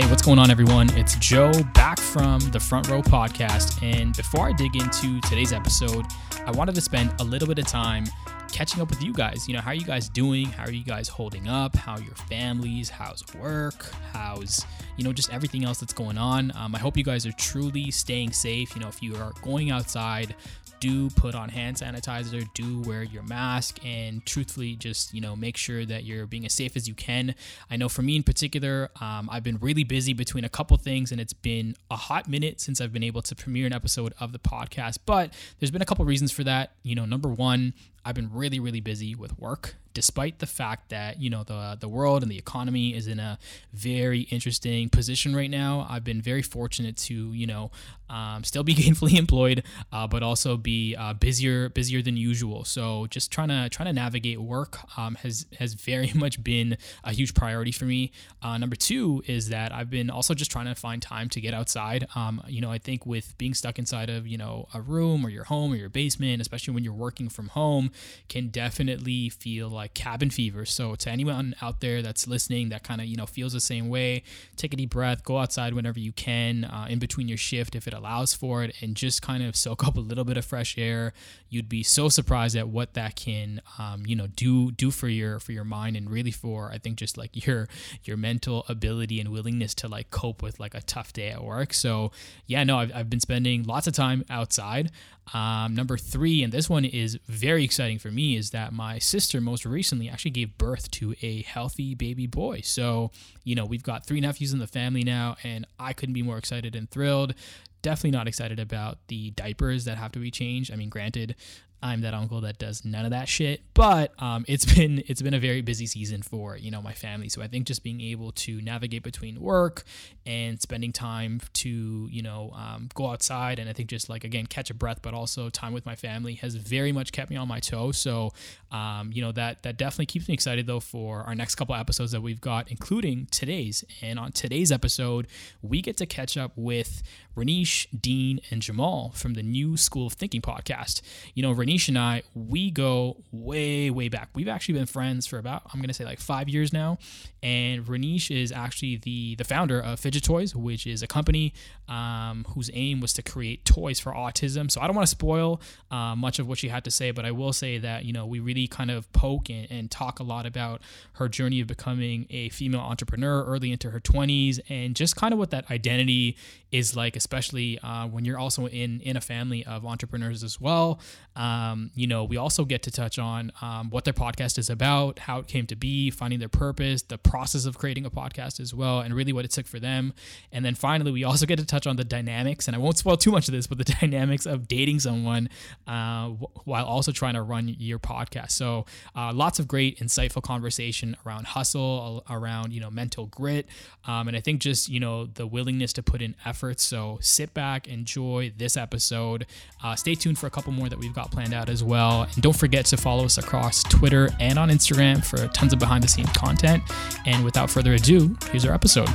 Hey, what's going on, everyone? It's Joe back from the Front Row Podcast. And before I dig into today's episode, I wanted to spend a little bit of time catching up with you guys. You know, how are you guys doing? How are you guys holding up? How are your families? How's work? How's, you know, just everything else that's going on? Um, I hope you guys are truly staying safe. You know, if you are going outside, do put on hand sanitizer, do wear your mask, and truthfully, just you know, make sure that you're being as safe as you can. I know for me in particular, um, I've been really busy between a couple things, and it's been a hot minute since I've been able to premiere an episode of the podcast. But there's been a couple reasons for that. You know, number one, I've been really, really busy with work despite the fact that you know the the world and the economy is in a very interesting position right now. I've been very fortunate to you know um, still be gainfully employed uh, but also be uh, busier busier than usual. So just trying to trying to navigate work um, has has very much been a huge priority for me. Uh, number two is that i've been also just trying to find time to get outside. Um, you know i think with being stuck inside of you know a room or your home or your basement especially when you're working from home can definitely feel like cabin fever. So to anyone out there that's listening that kind of you know feels the same way, take a deep breath, go outside whenever you can uh, in between your shift if it allows for it, and just kind of soak up a little bit of fresh air. You'd be so surprised at what that can um, you know do do for your for your mind and really for I think just like your your mental ability and willingness to like cope with like a tough day at work. So yeah, no, I've, I've been spending lots of time outside. Um, number three, and this one is very exciting for me, is that my sister most recently actually gave birth to a healthy baby boy. So, you know, we've got three nephews in the family now, and I couldn't be more excited and thrilled definitely not excited about the diapers that have to be changed. I mean, granted, I'm that uncle that does none of that shit. But um, it's been it's been a very busy season for you know my family. So I think just being able to navigate between work and spending time to you know um, go outside and I think just like again catch a breath, but also time with my family has very much kept me on my toes. So um, you know that that definitely keeps me excited though for our next couple episodes that we've got, including today's. And on today's episode, we get to catch up with Renish, Dean, and Jamal from the New School of Thinking podcast. You know, Renish and I, we go way, way back. We've actually been friends for about, I'm going to say like five years now. And Renish is actually the, the founder of Fidget Toys, which is a company um, whose aim was to create toys for autism. So I don't want to spoil uh, much of what she had to say, but I will say that, you know, we really kind of poke and, and talk a lot about her journey of becoming a female entrepreneur early into her 20s and just kind of what that identity is like, especially uh, when you're also in in a family of entrepreneurs as well. Um, you know, we also get to touch on um, what their podcast is about, how it came to be, finding their purpose, the process of creating a podcast as well, and really what it took for them. And then finally, we also get to touch on the dynamics, and I won't spoil too much of this, but the dynamics of dating someone uh, while also trying to run your podcast. So uh, lots of great, insightful conversation around hustle, around you know mental grit, um, and I think just you know the willingness to put in effort. So sit back, enjoy this episode. Uh, stay tuned for a couple more that we've got planned out as well. And don't forget to follow us across Twitter and on Instagram for tons of behind the scenes content. And without further ado, here's our episode.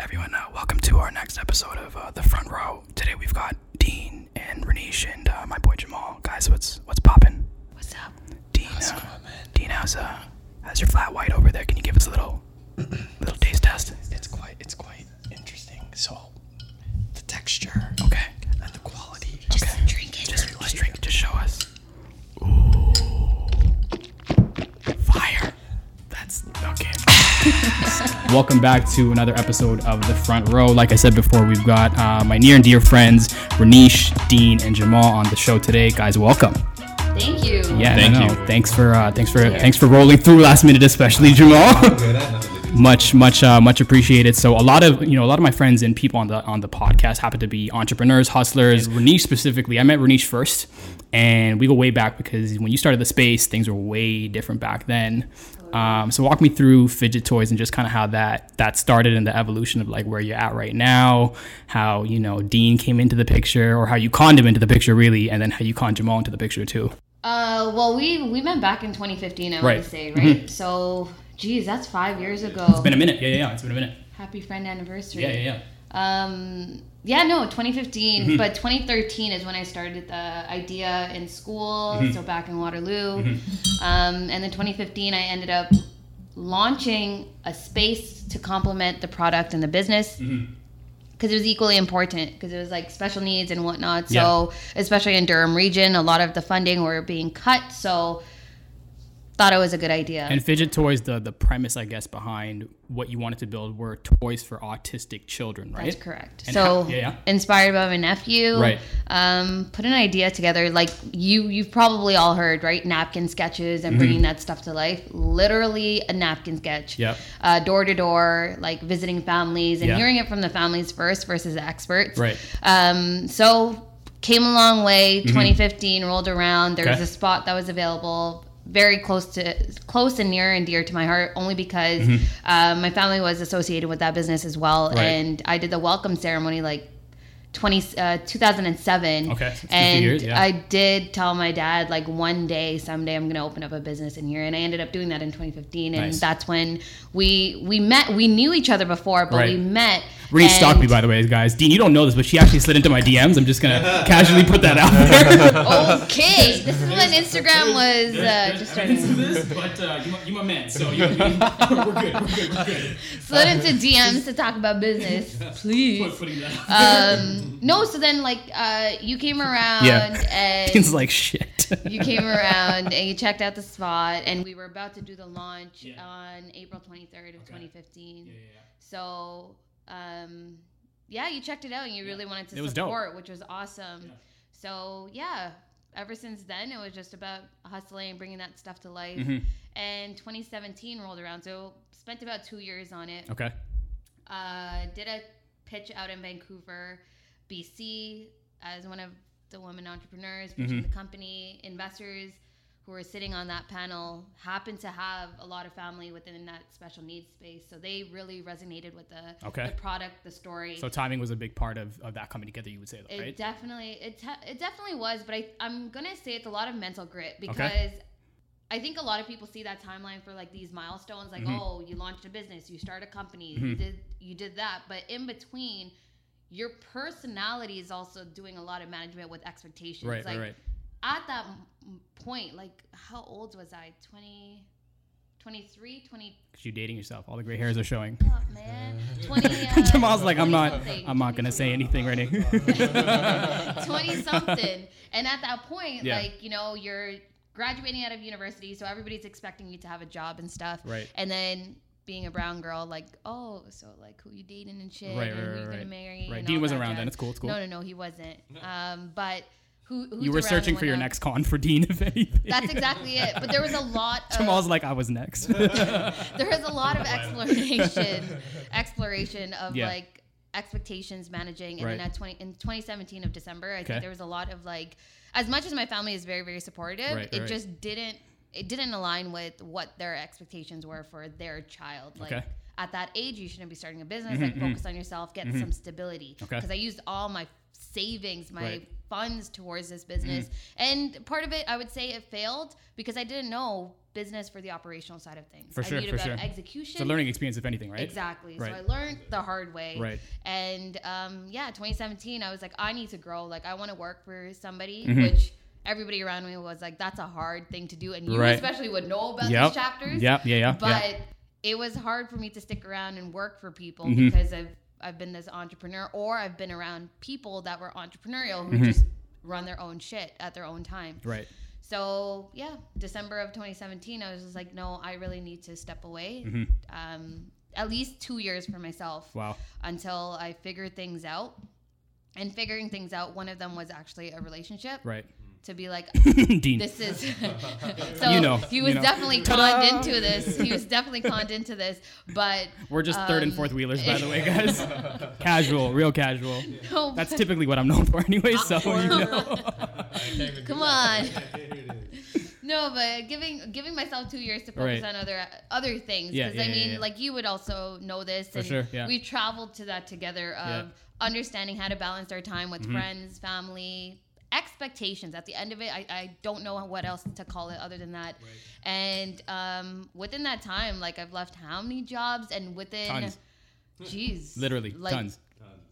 Everyone, uh, welcome to our next episode of uh, The Front Row. Today we've got Dean and Renish and uh, my boy Jamal. Guys, what's what's popping? What's up? Dean, How's uh, going, man? Dean, how's uh, how's your flat white over there? Can you give us a little little taste test? It's quite it's quite interesting. So the texture Okay. and the quality. Just Okay. drink it. Just let's drink it. Just show us. That's okay. Welcome back to another episode of The Front Row. Like I said before, we've got uh, my near and dear friends, Renish, Dean, and Jamal on the show today. Guys, welcome. Thank you. Yeah, Thank no, you. Thanks for uh, thanks for thanks for rolling through last minute, especially Jamal. much much uh, much appreciated. So a lot of you know a lot of my friends and people on the on the podcast happen to be entrepreneurs, hustlers. Renish specifically, I met Renish first, and we go way back because when you started the space, things were way different back then. Um, so walk me through fidget toys and just kind of how that that started and the evolution of like where you're at right now, how you know Dean came into the picture, or how you conned him into the picture really, and then how you conned Jamal into the picture too. Uh, well, we we met back in 2015. I Right. want to say, right? So, geez, that's five years ago. It's been a minute. Yeah, yeah, yeah. It's been a minute. Happy friend anniversary. Yeah, yeah, yeah. Um, yeah, no, 2015, Mm-hmm. but 2013 is when I started the idea in school. Mm-hmm. So back in Waterloo, um, and then 2015, I ended up launching a space to complement the product and the business. Because it was equally important, because it was like special needs and whatnot. So, especially in Durham region, a lot of the funding were being cut. So, thought it was a good idea. And fidget toys, the the premise, I guess, behind what you wanted to build were toys for autistic children, right? That's correct. And so how- yeah, yeah. inspired by my nephew, Right. Um, put an idea together. Like you, you've probably all heard, right? Napkin sketches and Mm-hmm. bringing that stuff to life. Literally a napkin sketch. Yep. Uh, door to door, like visiting families and Yeah. hearing it from the families first versus experts. Right. Um, so came a long way. 2015 rolled around. There was Mm-hmm. A spot that was available. Very close to close and near and dear to my heart, only because uh, my family was associated with that business as well, Mm-hmm. Right. and I did the welcome ceremony like 20 uh, 2007 Okay, so it's been a few and years, yeah. i did tell my dad like one day someday i'm gonna open up a business in here and i ended up doing that in 2015 and Nice. that's when we we met we knew each other before but Right. we met Renee stalked me, by the way, guys. Dean, you don't know this, but she actually slid into my DMs. I'm just gonna casually put that out there. okay this is when instagram was uh, just starting this, but uh, you, you my man, so you, we're good. We're good. We're good. slid into dms to talk about business please Putting that out. um no so then like uh you came around Yeah. and Dean's like shit. you came around and you checked out the spot and we were about to do the launch Yeah. on april 23rd of 2015 yeah. so um yeah you checked it out and you really wanted to It support which was awesome Yeah. so yeah ever since then it was just about hustling bringing that stuff to life Mhm. and 2017 rolled around so spent about two years on it Okay. uh, did a pitch out in Vancouver, BC, as one of the women entrepreneurs pitching Mm-hmm. the company. Investors who were sitting on that panel happened to have a lot of family within that special needs space, so they really resonated with the Okay. the product, the story. So timing was a big part of, of that coming together. You would say, though, it right? definitely it te- it definitely was, but I I'm gonna say it's a lot of mental grit because. I think a lot of people see that timeline for like these milestones, like Mhm. oh, you launched a business, you start a company, you Mhm. did you did that, but in between, your personality is also doing a lot of management with expectations. Right, like right, right. At that point, like how old was I? 20, 23, 20. Because you're dating yourself. All the gray hairs are showing. Oh, man, 20. Uh, Jamal's like, I'm not. 20-something, I'm not gonna say anything, Renee. 20 something. And at that point, Yeah. like, you know, you're graduating out of university, so everybody's expecting you to have a job and stuff. Right. And then being a brown girl, like, oh, so like who you dating and shit, Right, and right, who right, you gonna marry. Right. Dean wasn't that around then. It's cool. It's cool. No, no, no, he wasn't. Um, but who, who's you were searching for your whatnot? next con for Dean, if anything. That's exactly it. But there was a lot of Jamal's like, I was next. there was a lot of exploration exploration of Yeah. like expectations managing and Right. then at 20 in 2017 of december i Okay. think there was a lot of like as much as my family is very very supportive Right, it right. just didn't it didn't align with what their expectations were for their child like Okay. at that age you shouldn't be starting a business Mhm, like mhm. focus on yourself get some stability Okay. because i used all my savings my Right. Funds towards this business Mm-hmm. and part of it i would say it failed because i didn't know business for the operational side of things For I sure, for sure. execution it's a learning experience, if anything, right? Exactly. Right. So I learned the hard way. Right. And um, yeah, 2017, I was like, I need to grow. Like, I want to work for somebody, Mhm. which everybody around me was like, that's a hard thing to do. And you Right. especially would know about Yep. these chapters. Yep. Yeah. Yeah. But yeah. it was hard for me to stick around and work for people Mhm. because I've, I've been this entrepreneur or I've been around people that were entrepreneurial who Mhm. just run their own shit at their own time. Right. So yeah, December of 2017, I was just like, no, I really need to step away. hmm Um, at least two years for myself Wow. until I figured things out. And figuring things out, one of them was actually a relationship. Right. To be like, Dean. this is. so You know, he was you know. definitely Ta-da! conned into this. He was definitely conned into this. But We're just third and um, fourth wheelers, by the way, guys. casual, real casual. no, That's typically what I'm known for, anyway. So you know. Come on. No, but giving giving myself two years to focus Right. on other other things Yeah, because yeah, I mean, yeah. like you would also know this, For and sure, yeah. we've traveled to that together of Yeah. understanding how to balance our time with Mhm. friends, family, expectations. At the end of it, I, I don't know what else to call it other than that. And um, within that time, like I've left how many jobs, and within, Tons. jeez, Literally, like, tons.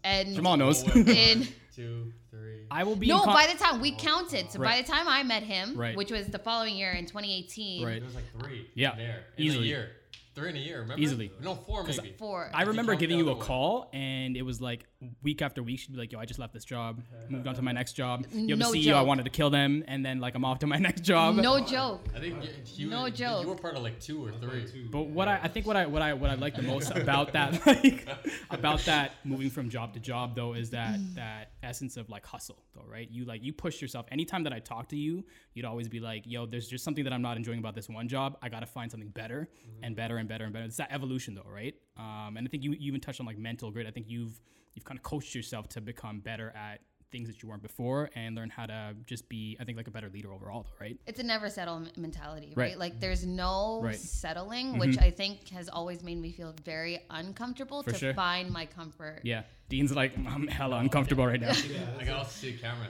and Jamal knows. in Two, three. I will be. no, con- by the time we counted, so by the time I met him, Right. which was the following year in 2018, Right. There was like three. Yeah, There. In easily. a year. Three in a year, remember? Easily. No, four maybe. Four. I remember giving you a other call, and it was like week after week. She'd be like, "Yo, I just left this job, moved on to my next job. You have No a CEO, I wanted to kill them, and then like I'm off to my next job." no joke. I think you, you, No you, joke. You were part of like two or three. But what I, I think what I what I what I like the most about that like about that moving from job to job though is that mm. that essence of like hustle though right you like you push yourself anytime that I talk to you you'd always be like yo there's just something that I'm not enjoying about this one job I gotta find something better mm-hmm. and better and better and better. It's that evolution though right? Um, and I think you, you even touched on like mental grit. I think you've you've kind of coached yourself to become better at things that you weren't before and learn how to just be I think like a better leader overall though right It's a never settle mentality, right? Right. Like there's no Right. Mm-hmm. settling, which I think has always made me feel very uncomfortable For to sure. find my comfort. yeah Dean's like I'm hella uncomfortable right now I can also see the camera.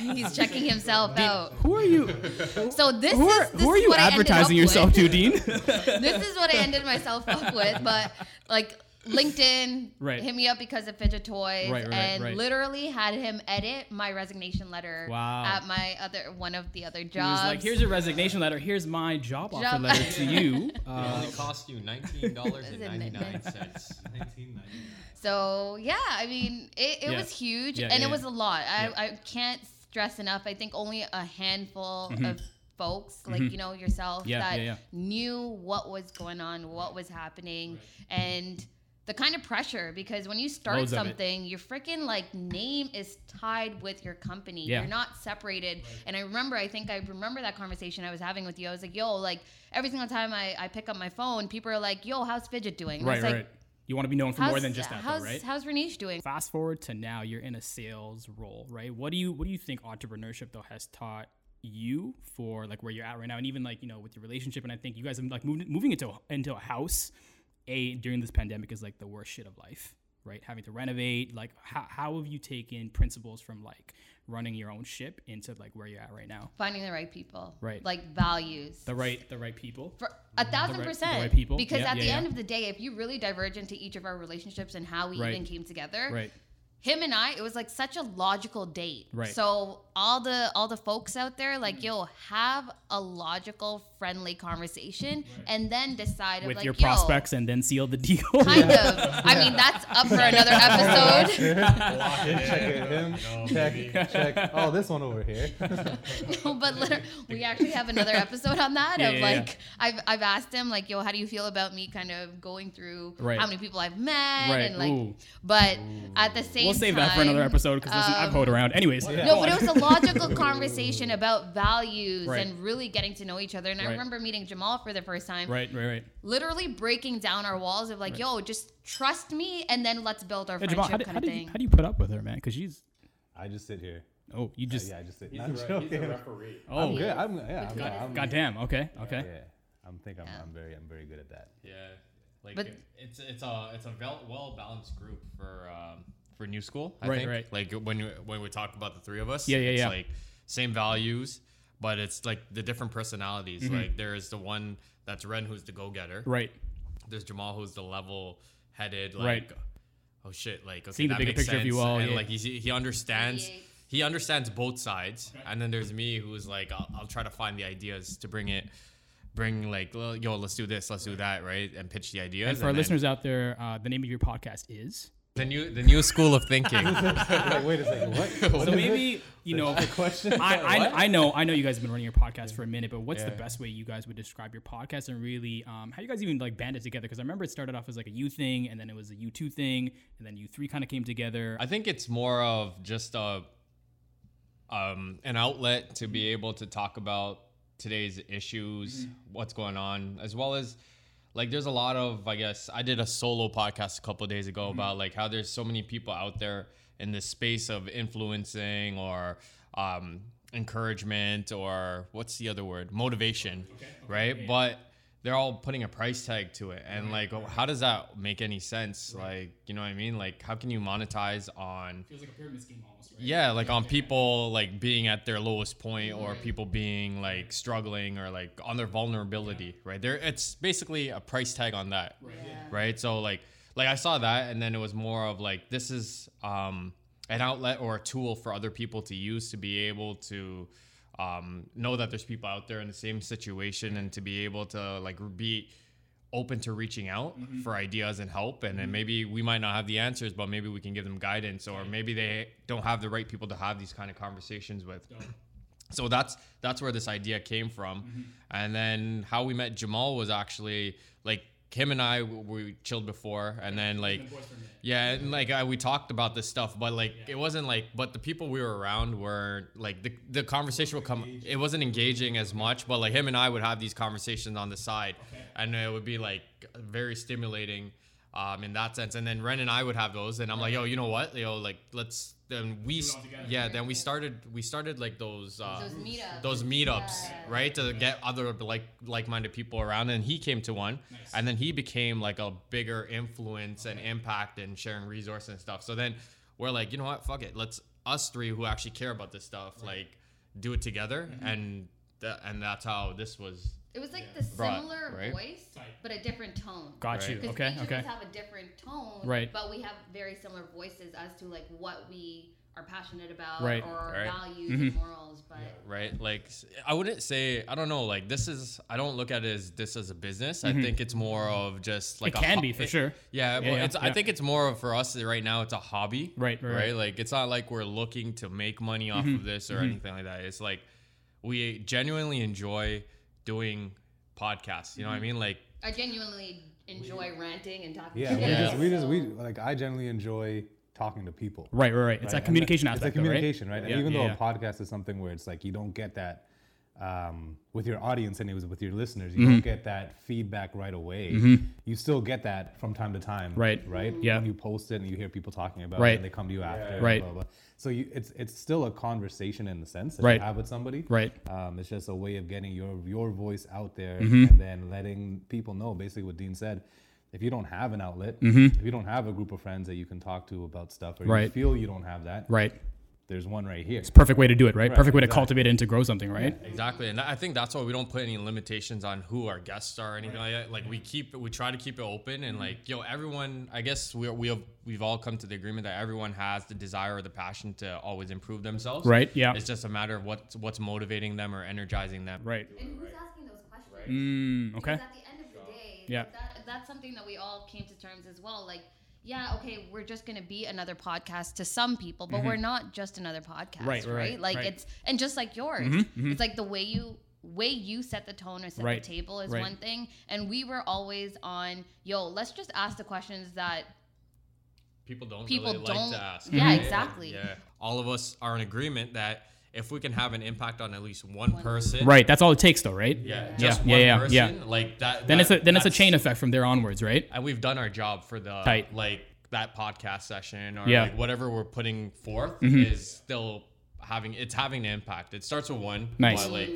He's checking himself out. who are you So this who are, is this who are is you what advertising yourself with. to, Dean? this is what I ended myself up with. But like LinkedIn Right. hit me up because of fidget toys Right, right, and right. literally had him edit my resignation letter Wow. at my other one of the other He jobs. was like, "Here's your resignation letter. Here's my job offer letter to you." It Uh, only cost you nineteen dollars and ninety nine cents. So yeah, I mean, it, it Yeah. was huge, Yeah, and yeah, it was a lot. I, Yeah. I can't stress enough. I think only a handful Mhm. of folks, like you know yourself, Yeah, that yeah, yeah. knew what was going on, what was happening, and the kind of pressure. Because when you start Loads something, your freaking like name is tied with your company. Yeah. You're not separated. And I remember, I think I remember that conversation I was having with you. I was like, "Yo, like every single time I, I pick up my phone, people are like, "Yo, how's Fidget doing?" And right, right, like. You want to be known for more than just that, how's, though, right? how's Renish doing? Fast forward to now, you're in a sales role, right? What do you what do you think entrepreneurship though has taught you for like where you're at right now, and even like you know with your relationship? And I think you guys have like moved, moving into into a house, a during this pandemic is like the worst shit of life, right? Having to renovate, like how how have you taken principles from like running your own ship into like where you're at right now? finding the right people Right. like values The right the right people. for a thousand right- the percent right people. because Yeah, at yeah, the yeah. end of the day if you really diverge into each of our relationships and how we Right. even came together Right. him and i it was like such a logical date Right. so all the all the folks out there like yo have a logical friendly conversation and then decide of With like your yo, prospects and then seal the deal. kind of i mean that's up for another episode check it, him, check, check. Oh, this one over here. no, but literally, we actually have another episode on that Yeah, of yeah, like I've I've asked him like, yo, how do you feel about me kind of going through Right. how many people I've met Right, and like, ooh. but at the same We'll save time, that for another episode because listen, I've um, hoed around. Anyways, No, but it was a logical conversation about values Right. and really getting to know each other. And I remember meeting Jamal for the first time, right, right, right. literally breaking down our walls of like, yo, just trust me, and then let's build our Hey, friendship Jamal, how do, kind how, of do thing. you, how do you put up with her, man? Because she's I just sit here. oh, you just yeah, I just sit. No, I'm joking. referee. oh, I'm good. I'm yeah. I'm, I'm, goddamn. Okay, okay. Yeah, I'm think I'm, I'm very I'm very good at that. Yeah, like But- it's it's a it's a well balanced group for um, for new school. I Right, think. right. Like when you, when we talk about the three of us, Yeah, yeah, it's yeah. Like same values, but it's like the different personalities. Mm-hmm. Like there's the one that's Ren, who's the go getter. Right. There's Jamal, who's the level headed. Like, Right. Oh shit! Like okay, Seeing the that bigger makes picture, if you sense. will, and yeah. like he he understands. He understands both sides, and then there's me who's like, I'll, I'll try to find the ideas to bring it, bring like, yo, let's do this, let's do that, right, and pitch the ideas. And for our then listeners out there, uh, the name of your podcast is. The new the new school of thinking. Like, wait a second. What? what So is maybe you know. it? question. I, I, I know I know you guys have been running your podcast for a minute, but what's the best way you guys would describe your podcast and really um, how you guys even like banded together? Because I remember it started off as like a U thing, and then it was a U two thing, and then U three kind of came together. I think it's more of just a um, an outlet to be able to talk about today's issues, what's going on, as well as like there's a lot of I guess I did a solo podcast a couple of days ago about like how there's so many people out there in this space of influencing or um, encouragement or what's the other word? Motivation, right? But they're all putting a price tag to it. And like how does that make any sense? Like you know what i mean? Like how can you monetize on Feels like a pyramid scheme almost, right? yeah like on people like being at their lowest point or people being like struggling or like on their vulnerability right? There it's basically a price tag on that right? So like like i saw that and then it was more of like this is um an outlet or a tool for other people to use to be able to um, know that there's people out there in the same situation and to be able to like be open to reaching out Mm-hmm. for ideas and help. And then maybe we might not have the answers but maybe we can give them guidance or maybe they don't have the right people to have these kind of conversations with. So that's that's where this idea came from. Mm-hmm. and then how we met jamal was actually like him and i we chilled before and then like yeah and like I, we talked about this stuff but like it wasn't like but the people we were around were like the, the conversation would come it wasn't engaging as much but like him and i would have these conversations on the side and it would be like very stimulating um, in that sense. And then ren and i would have those and i'm like yo you know what? Yo like let's then we yeah then we started we started like those uh Those meetups. those meetups Yeah. right? To get other like like-minded people around and he came to one. And then he became like a bigger influence and impact and sharing resources and stuff. So then we're like you know what? Fuck it. Let's us three who actually care about this stuff like do it together. Mm-hmm. and tha- and that's how this was It was like the Brought, similar right? voice, but a different tone. Got Right. you. Because Okay. each Okay. of us have a different tone, Right. But we have very similar voices as to like what we are passionate about Right. or our Right. values Mm-hmm. and morals. But right like I wouldn't say i don't know like this is i don't look at it as this as a business i think it's more of just like Mm-hmm. It a can ho- be, for it- sure. yeah, Yeah, well, yeah, it's yeah. i think it's more of for us right now it's a hobby Right, right, right. like it's not like we're looking to make money off Mm-hmm. of this or anything like that it's like we genuinely enjoy doing podcasts you know what i mm-hmm. mean like I genuinely enjoy ranting and talking. Yeah, shit. we just we just we like I generally enjoy talking to people. Right, right, right. It's right? that communication that- aspect, It's a though, right? communication, right? Yeah, and even yeah, though yeah. a podcast is something where it's like you don't get that um, with your audience and it was with your listeners, you Mm-hmm. don't get that feedback right away. You still get that from time to time, Right. Right? Yeah. When you post it and you hear people talking about Right. it, and they come to you after, Right. Blah, blah, blah. So you, it's it's still a conversation in the sense that Right. you have with somebody, Right. Um, it's just a way of getting your your voice out there Mm-hmm. and then letting people know basically what Dean said. If you don't have an outlet, Mm-hmm. if you don't have a group of friends that you can talk to about stuff, or Right. you feel you don't have that, Right. There's one right here. It's perfect way to do it, right? Right, Perfect way to cultivate it and to grow something, right? Exactly, and I think that's why we don't put any limitations on who our guests are or anything like that. Like we keep, we try to keep it open, and like yo, everyone. I guess we we have we've all come to the agreement that everyone has the desire or the passion to always improve themselves. Right, yeah. It's just a matter of what's what's motivating them or energizing them. Right. And who's asking those questions? Mm, okay. Because at the end of the day, Yeah. that, that's something that we all came to terms as well. Like, yeah, okay, we're just gonna be another podcast to some people, but we're mm-hmm. not just another podcast, Mm-hmm. Right, right? right, right, Like right. it's and just like yours, mm-hmm, mm-hmm. it's like the way you way you set the tone or set Right, the table is right. one thing, and we were always on, yo, let's just ask the questions that People don't People really don't- like to ask. yeah, exactly. Yeah, all of us are in agreement that if we can have an impact on at least one person, Right. That's all it takes, though, right? Yeah, Yeah, just yeah, one yeah, person, yeah. like that. Then it's a then it's a chain effect from there onwards, right? and we've done our job for the Tight. like that podcast session or Yeah. Mm-hmm. like whatever we're putting forth is still having it's having an impact. It starts with one, Nice. but like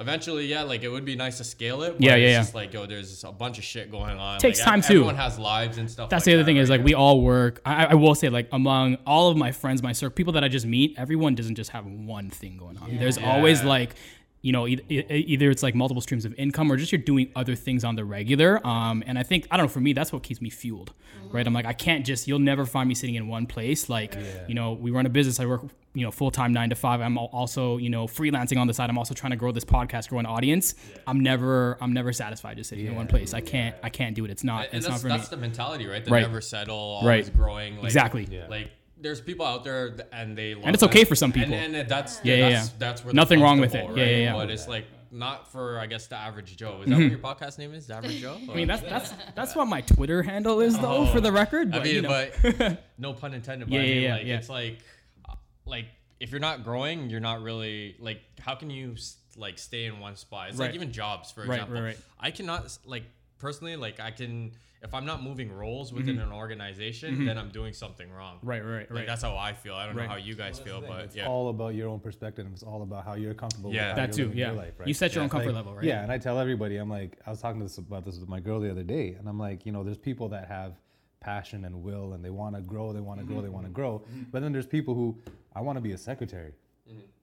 eventually, yeah, like it would be nice to scale it. But Yeah, it's yeah, yeah. just like yo, there's a bunch of shit going on. Takes Like, time, ev- too. Everyone has lives and stuff. That's like the other that, thing is like we all work. I, I will say like among all of my friends, my circle, people that I just meet, everyone doesn't just have one thing going on. There's always like, you know, either, either it's like multiple streams of income or just you're doing other things on the regular. Um, and I think I don't know for me that's what keeps me fueled, right? I'm like I can't just you'll never find me sitting in one place. Like you know we run a business. I work you know full time nine to five. I'm also you know freelancing on the side. I'm also trying to grow this podcast, grow an audience. I'm never I'm never satisfied just sitting in one place. I can't I can't do it. It's not and it's that's, not for me. that's the mentality, right? The Right. never settle, always Right. growing. Like, Exactly. Yeah. Like there's people out there and they love And it's okay that. for some people. And, and that's Yeah, yeah, that's, yeah. that's where Nothing wrong with it. comfortable, Yeah, yeah, yeah. But it's like not for I guess the average Joe. Is that what your podcast name is? The average Joe? I mean that's that's that's what my Twitter handle is though for the record. But, I mean, you know. but no pun intended. But Yeah, I yeah, mean, yeah, like yeah. it's like, uh, like if you're not growing, you're not really like. How can you like stay in one spot? It's Right. like even jobs, for example. right, right. I cannot like personally like I can if I'm not moving roles within mm-hmm. an organization, mm-hmm. then I'm doing something wrong. Mm-hmm. Right, right, Like right. that's how I feel. I don't Right. know how you guys feel, but It's yeah. all about your own perspective. and It's all about how you're comfortable. Yeah. with That too, yeah. Your life, right? You set your own comfort Like, level, right? Yeah, and I tell everybody, I'm like, I was talking to this, about this with my girl the other day, and I'm like, you know, there's people that have passion and will, and they want to grow, they want to grow, they want to grow, but then there's people who I want to be a secretary.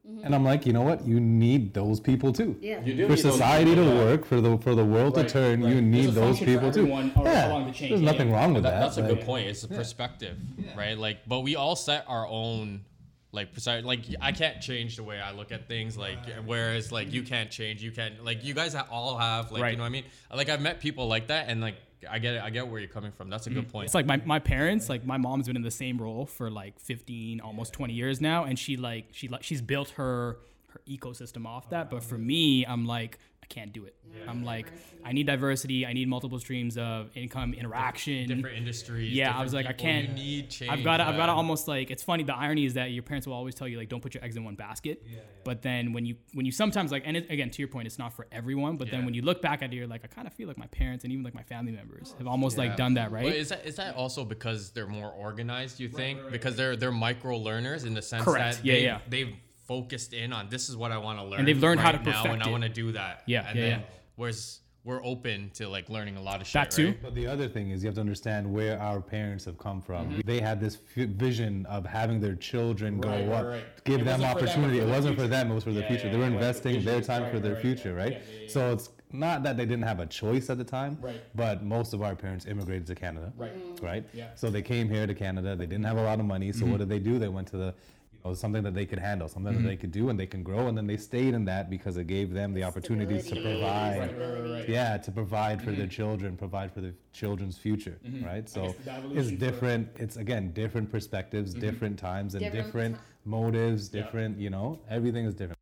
Mm-hmm. And I'm like, you know what? You need those people too. Yeah. You do For society to work, for the for the world to turn, you need those people too. Yeah, there's nothing wrong with That- that. that's a good point. It's a perspective, right? Like, but we all set our own like precise like i can't change the way i look at things like whereas like you can't change you can't like you guys all have like Right. you know what i mean? Like i've met people like that and like i get it i get where you're coming from. That's a good mm. point. It's like my, my parents, like my mom's been in the same role for like 15, almost 20 years now, and she like she like she's built her her ecosystem off oh, that. But for me, I'm like I can't do it. I'm like I need diversity. I need multiple streams of income interaction. different industries Yeah, I was like, I can't. you need change I've got to. I've got to almost like. It's funny. The irony is that your parents will always tell you like, don't put your eggs in one basket. Yeah. But then when you when you sometimes like, and it, again to your point, it's not for everyone. But then when you look back at it, you're like, I kind of feel like my parents and even like my family members have almost like done that, right? But is that is that also because they're more organized? You think because they're they're micro learners in the sense Correct. that Yeah, they've, yeah. they've focused in on this is what I want to learn, And they've learned how right to now, and perfect I want to do that. Yeah, and yeah, then yeah. whereas we're open to like learning a lot of shit. That too. right? But the other thing is you have to understand where our parents have come from. Mm-hmm. They had this f- vision of having their children go Right, right, up, right. give It them wasn't them, opportunity. it wasn't for them; it was for the Yeah, future. yeah, they were yeah, investing vision. their time Right, for their right, future, yeah, right? yeah, yeah, yeah. So it's not that they didn't have a choice at the time, Right. but most of our parents immigrated to Canada, Right. right? Yeah. Mm-hmm. So they came here to Canada. They didn't have a lot of money. So what did they do? They went to the you know, something that they could handle, something Mm-hmm. that they could do, and they can grow. And then they stayed in that because it gave them the opportunities to provide Right, right, right, right. yeah to provide for their children provide for their children's future right so Mm-hmm. guess the it's evolution for- different it's again different perspectives different times and Different different, ti- motives different you know everything is different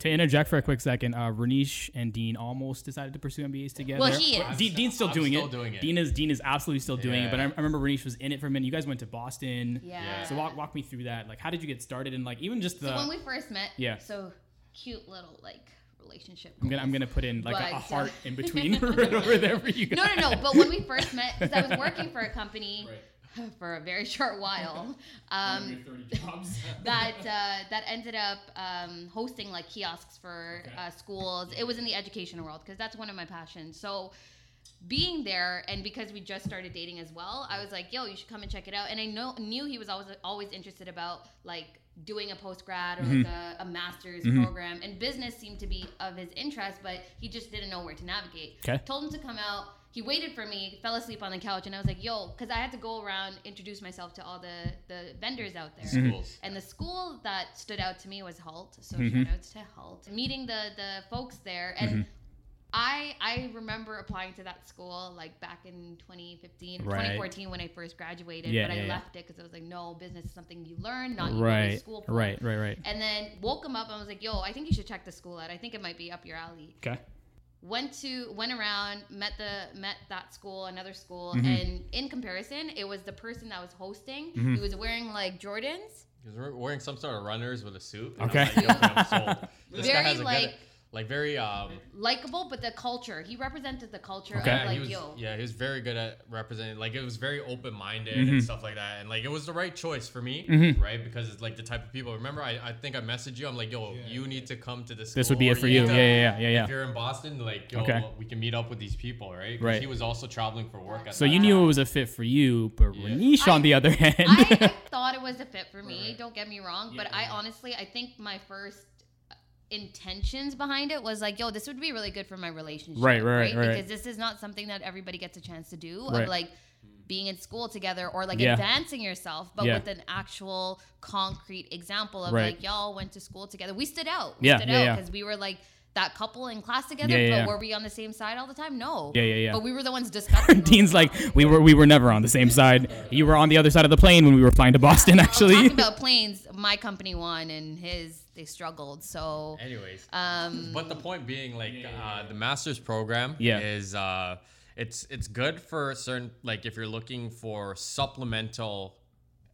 To interject for a quick second, uh, Renish and Dean almost decided to pursue MBAs together. Well, he is. Dean, Dean's still, I'm doing, still it. doing it. Dean is Dean is absolutely still doing it. But I, I remember Renish was in it for a minute. You guys went to Boston. Yeah. So walk walk me through that. Like, how did you get started? And like, even just the So when we first met, Yeah. So cute little like relationship. I'm gonna I'm gonna put in like a, a uh, heart in between right over there for you guys. No, no, no. But when we first met, because I was working for a company for a very short while, um, that uh, that ended up um, hosting like kiosks for Okay. uh, schools. It was in the education world because that's one of my passions. So being there and because we just started dating as well, I was like, "Yo, you should come and check it out." And I know knew he was always always interested about like doing a post grad or like a, a master's program, and business seemed to be of his interest, but he just didn't know where to navigate. Okay. Told him to come out. He waited for me, fell asleep on the couch, and I was like, "Yo," because I had to go around introduce myself to all the the vendors out there. Schools. And the school that stood out to me was Hult. So Mm-hmm. shout outs to Hult. Meeting the the folks there and I I remember applying to that school like back in 2015 Right. 2014 when I first graduated, Yeah, but yeah, I yeah. left it because I was like, no, business is something you learn, not you go to Right, school for. right, right, right. And then woke him up and I was like, yo, I think you should check the school out. I think it might be up your alley Okay. Went to went around met the met that school another school Mm-hmm. and in comparison it was the person that was hosting Mm-hmm. he was wearing like jordans He was wearing some sort of runners with a suit. and Okay. I'm like, yo, I'm sold. This guy Very, has a like- good, like very um. likable but the culture he represented the culture Okay. of Yeah, like he was, yo yeah, he was very good at representing. Like it was very open minded Mm-hmm. and stuff like that, and like it was the right choice for me, right? Because it's like the type of people. Remember, I, I think I messaged you. I'm like, yo, you need to come to this. This would be it for you. Yeah, yeah, yeah, yeah, yeah. If you're in Boston, like, yo, Okay. we can meet up with these people, right? 'Cause Right. He was also traveling for work. At So that you time. knew it was a fit for you, but Renish I- on the other hand. I, I thought it was a fit for me don't get me wrong but i honestly i think my first intentions behind it was like yo this would be really good for my relationship Right, right, right. because this is not something that everybody gets a chance to do Right. of like being in school together or like Yeah. advancing yourself but Yeah. with an actual concrete example of Right. like y'all went to school together we stood out Yeah, we stood yeah, out yeah. because we were like that couple in class together Yeah, yeah, but yeah. were we on the same side all the time no Yeah, yeah, yeah. but we were the ones discussing Dean's like, we were we were never on the same side. You were on the other side of the plane when we were flying to Boston, actually. talking about planes my company won and his they struggled so Anyways, um but the point being, like, uh, the master's program Yeah. is uh, it's it's good for certain, like, if you're looking for supplemental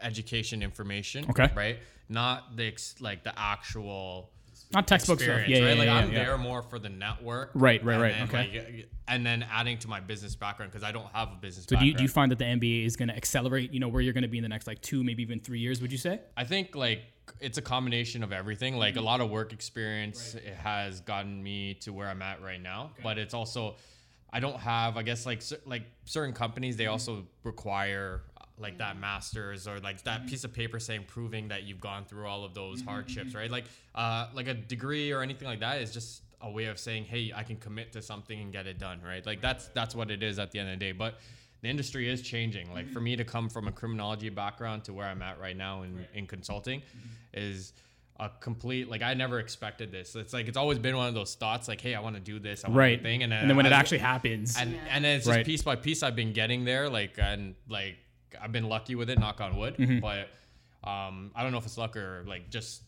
education information, Okay. right? Not the like the actual Not textbook stuff. Yeah, right? yeah, like yeah, I'm yeah. there more for the network, Right, right, right, okay. like, and then adding to my business background because I don't have a business. So do you, background. do you find that the MBA is going to accelerate, you know, where you're going to be in the next like two, maybe even three years, would you say? I think like it's a combination of everything. Like a mm-hmm. lot of work experience it has gotten me to where I'm at right now, but it's also I don't have I guess like like certain companies they mm-hmm. also require like that mm-hmm. masters or like that mm-hmm. piece of paper saying proving that you've gone through all of those mm-hmm. hardships, right? Like uh like a degree or anything like that is just a way of saying, "Hey, I can commit to something and get it done," right? Like that's that's what it is at the end of the day. But the industry is changing. Like for me to come from a criminology background to where I'm at right now in, in consulting is a complete like I never expected this. It's like it's always been one of those thoughts like, hey, I want to do this, I want Right. thing, and then, And then when it I- actually happens, and and then it's Right. just piece by piece I've been getting there like and like I've been lucky with it knock on wood Mm-hmm. but um I don't know if it's luck or like just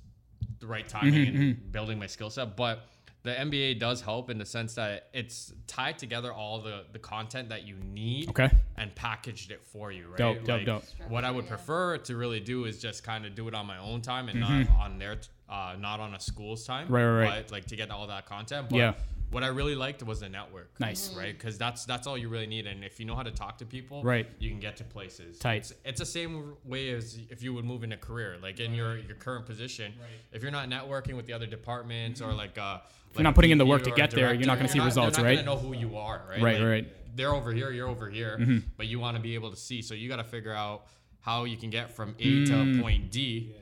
the right timing Mm-hmm, and building my skill set but the MBA does help in the sense that it's tied together all the the content that you need Okay. and packaged it for you right Dope, dope, Like, dope. what I would prefer to really do is just kind of do it on my own time and Mm-hmm. not on their uh not on a school's time Right, right, right. but like to get all that content but Yeah. What I really liked was the network Nice. right? Because that's that's all you really need, and if you know how to talk to people, Right. you can get to places. Tight. It's, it's the same way as if you would move in a career, like in your your current position. If you're not networking with the other departments or like uh, you're not putting in the work to get there, you're not gonna see results, they're not right? Gonna know who you are, right? Right, Like, right. Mm-hmm. They're over here, you're over here, but you want to be able to see. So you got to figure out how you can get from A Mm. to point D,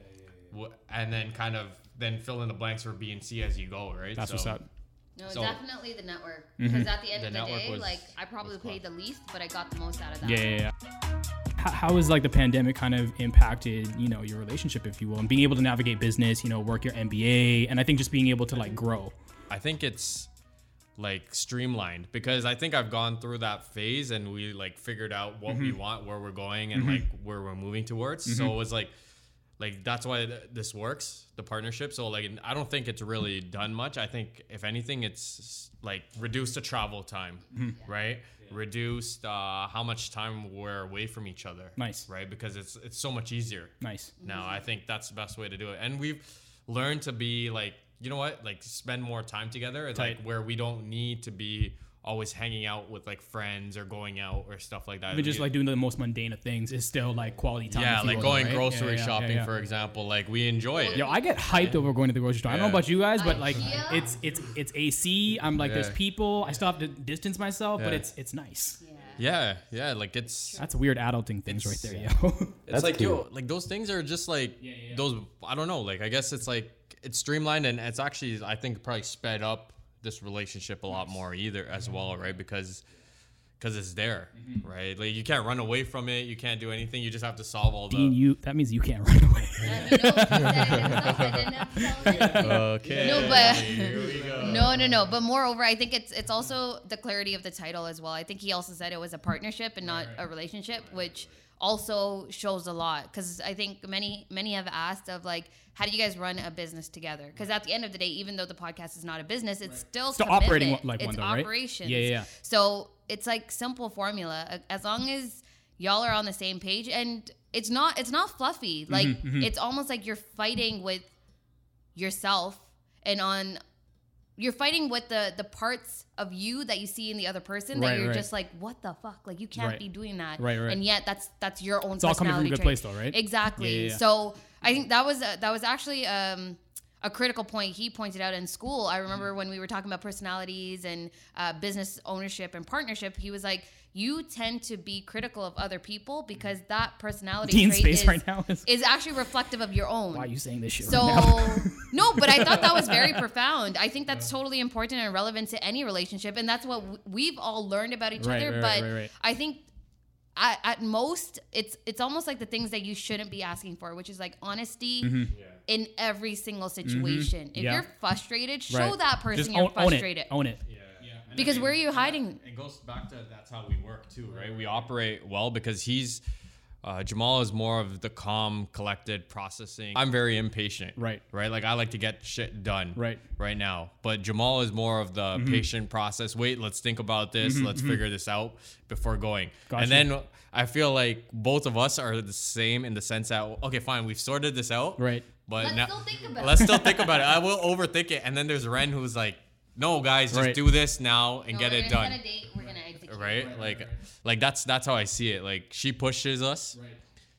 wh- and then kind of then fill in the blanks for B and C as you go, right? that's So- what's up. No, So- definitely the network. Mm-hmm. Because at the end The of the day, was- like I probably paid the least, but I got the most out of that. Yeah, yeah, yeah. How, how has like the pandemic kind of impacted, you know, your relationship, if you will, and being able to navigate business, you know, work your MBA, and I think just being able to like grow. I think it's like streamlined because I think I've gone through that phase and we like figured out what we mm-hmm. want, where we're going, and mm-hmm. like where we're moving towards. So it was like, like that's why th- this works, the partnership. So like, I don't think it's really done much. I think if anything, it's like reduced the travel time, right? Reduced uh, how much time we're away from each other. Nice. right? Because it's it's so much easier Nice. now. I think that's the best way to do it. And we've learned to be like, you know what, like spend more time together. It's like where we don't need to be always hanging out with like friends or going out or stuff like that. Even just like doing the most mundane of things is still like quality time. yeah, like going right? Grocery yeah, yeah, shopping, yeah. for example. Like we enjoy it. Yo, I get hyped over going to the grocery store. I don't know about you guys, but like it's it's it's AC. I'm like there's people. I still have to distance myself, but it's it's nice. yeah, yeah, like it's That's weird adulting things right there, yo. It's That's like cool. yo, like those things are just like those. I don't know. Like I guess it's like it's streamlined and it's actually I think probably sped up this relationship a lot more either as well, right? Because because it's there, Mm-hmm. right? Like you can't run away from it. You can't do anything. You just have to solve all Dean, the. you that means you can't run away. Yeah, he knows. He said it himself. I didn't have to tell him. Okay. No, but Here we go. no, no, no. But moreover, I think it's it's also the clarity of the title as well. I think he also said it was a partnership and not a relationship, which also shows a lot. Because I think many many have asked of like, how do you guys run a business together? Because at the end of the day, even though the podcast is not a business, it's still Still operating commitment. like it's one though, right? operations. Yeah, yeah, yeah. So it's like simple formula. As long as y'all are on the same page, and it's not it's not fluffy. Like Mm-hmm, it's almost like you're fighting with yourself and on you're fighting with the the parts of you that you see in the other person that Right, you're right. just like what the fuck like you can't Right. be doing that Right, right. and yet that's that's your own It's all coming from a good trait. place though, right? exactly Yeah, yeah, yeah. so i think that was a, that was actually um a critical point he pointed out in school i remember Mm-hmm. when we were talking about personalities and uh, business ownership and partnership he was like you tend to be critical of other people because that personality Dean's trait face is, right now is- is actually reflective of your own Why are you saying this shit so right now? no, but I thought that was very profound. I think that's totally important and relevant to any relationship, and that's what we've all learned about each Right, other. right, but right, right. I think. At, at most, it's it's almost like the things that you shouldn't be asking for, which is like honesty in every single situation. If Mm-hmm. Yeah. you're frustrated, show Right. that person Just you're own, own frustrated. it. Own it. Because where are you hiding? It goes back to that's how we work too, right? We operate well because he's uh, Jamal is more of the calm, collected processing. I'm very impatient, Right. Right, like I like to get shit done, Right. Mm-hmm. right now. But Jamal is more of the patient process. Wait, let's think about this. Let's figure this out before going. Gotcha. And then I feel like both of us are the same in the sense that okay, fine, we've sorted this out, Right. But Let's now, still think about let's it. still think about it. I will overthink it. And then there's Ren who's like, no, guys, just Right. do this now and No, get we're it gonna done set a date, we're gonna execute. right? like, like that's that's how I see it. Like she pushes us. Right.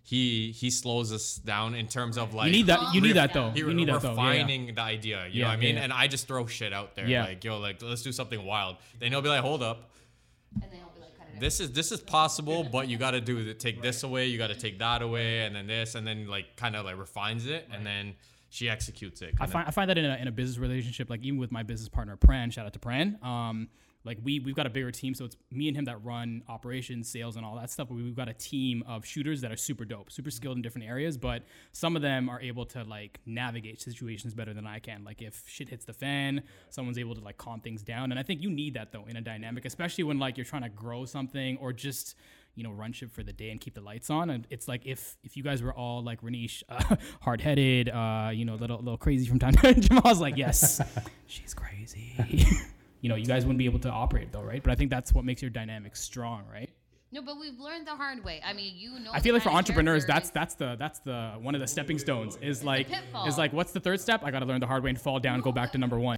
He he slows us down in terms of like You need that. You need that though. He, You need that though. Yeah, yeah. refining the idea. You Yeah, know what I mean? yeah, yeah. And I just throw shit out there. Yeah. Like yo, like let's do something wild. Then he'll be like, hold up. And then he'll be like, cut it out. This is this is possible, but you got to do the, take this away. You got to take that away, and then this, and then like kind of like refines it, and then she executes it. I find, I find that in a, in a business relationship, like even with my business partner Pran, shout out to Pran. Um, like we we've got a bigger team, so it's me and him that run operations, sales, and all that stuff. But we've got a team of shooters that are super dope, super skilled in different areas. But some of them are able to like navigate situations better than I can. Like if shit hits the fan, someone's able to like calm things down. And I think you need that though in a dynamic, especially when like you're trying to grow something or just you know run ship for the day and keep the lights on. And it's like if if you guys were all like Renish, uh, hard headed, uh, you know, little little crazy from time to time. Jamal's like, yes, she's crazy. you know, you guys wouldn't be able to operate though, right? But I think that's what makes your dynamic strong, right? No, but we've learned the hard way. I mean, you know. I feel like for entrepreneurs, that's that's the that's the one of the stepping stones is like is like what's the third step? I got to learn the hard way and fall down, go back to number one.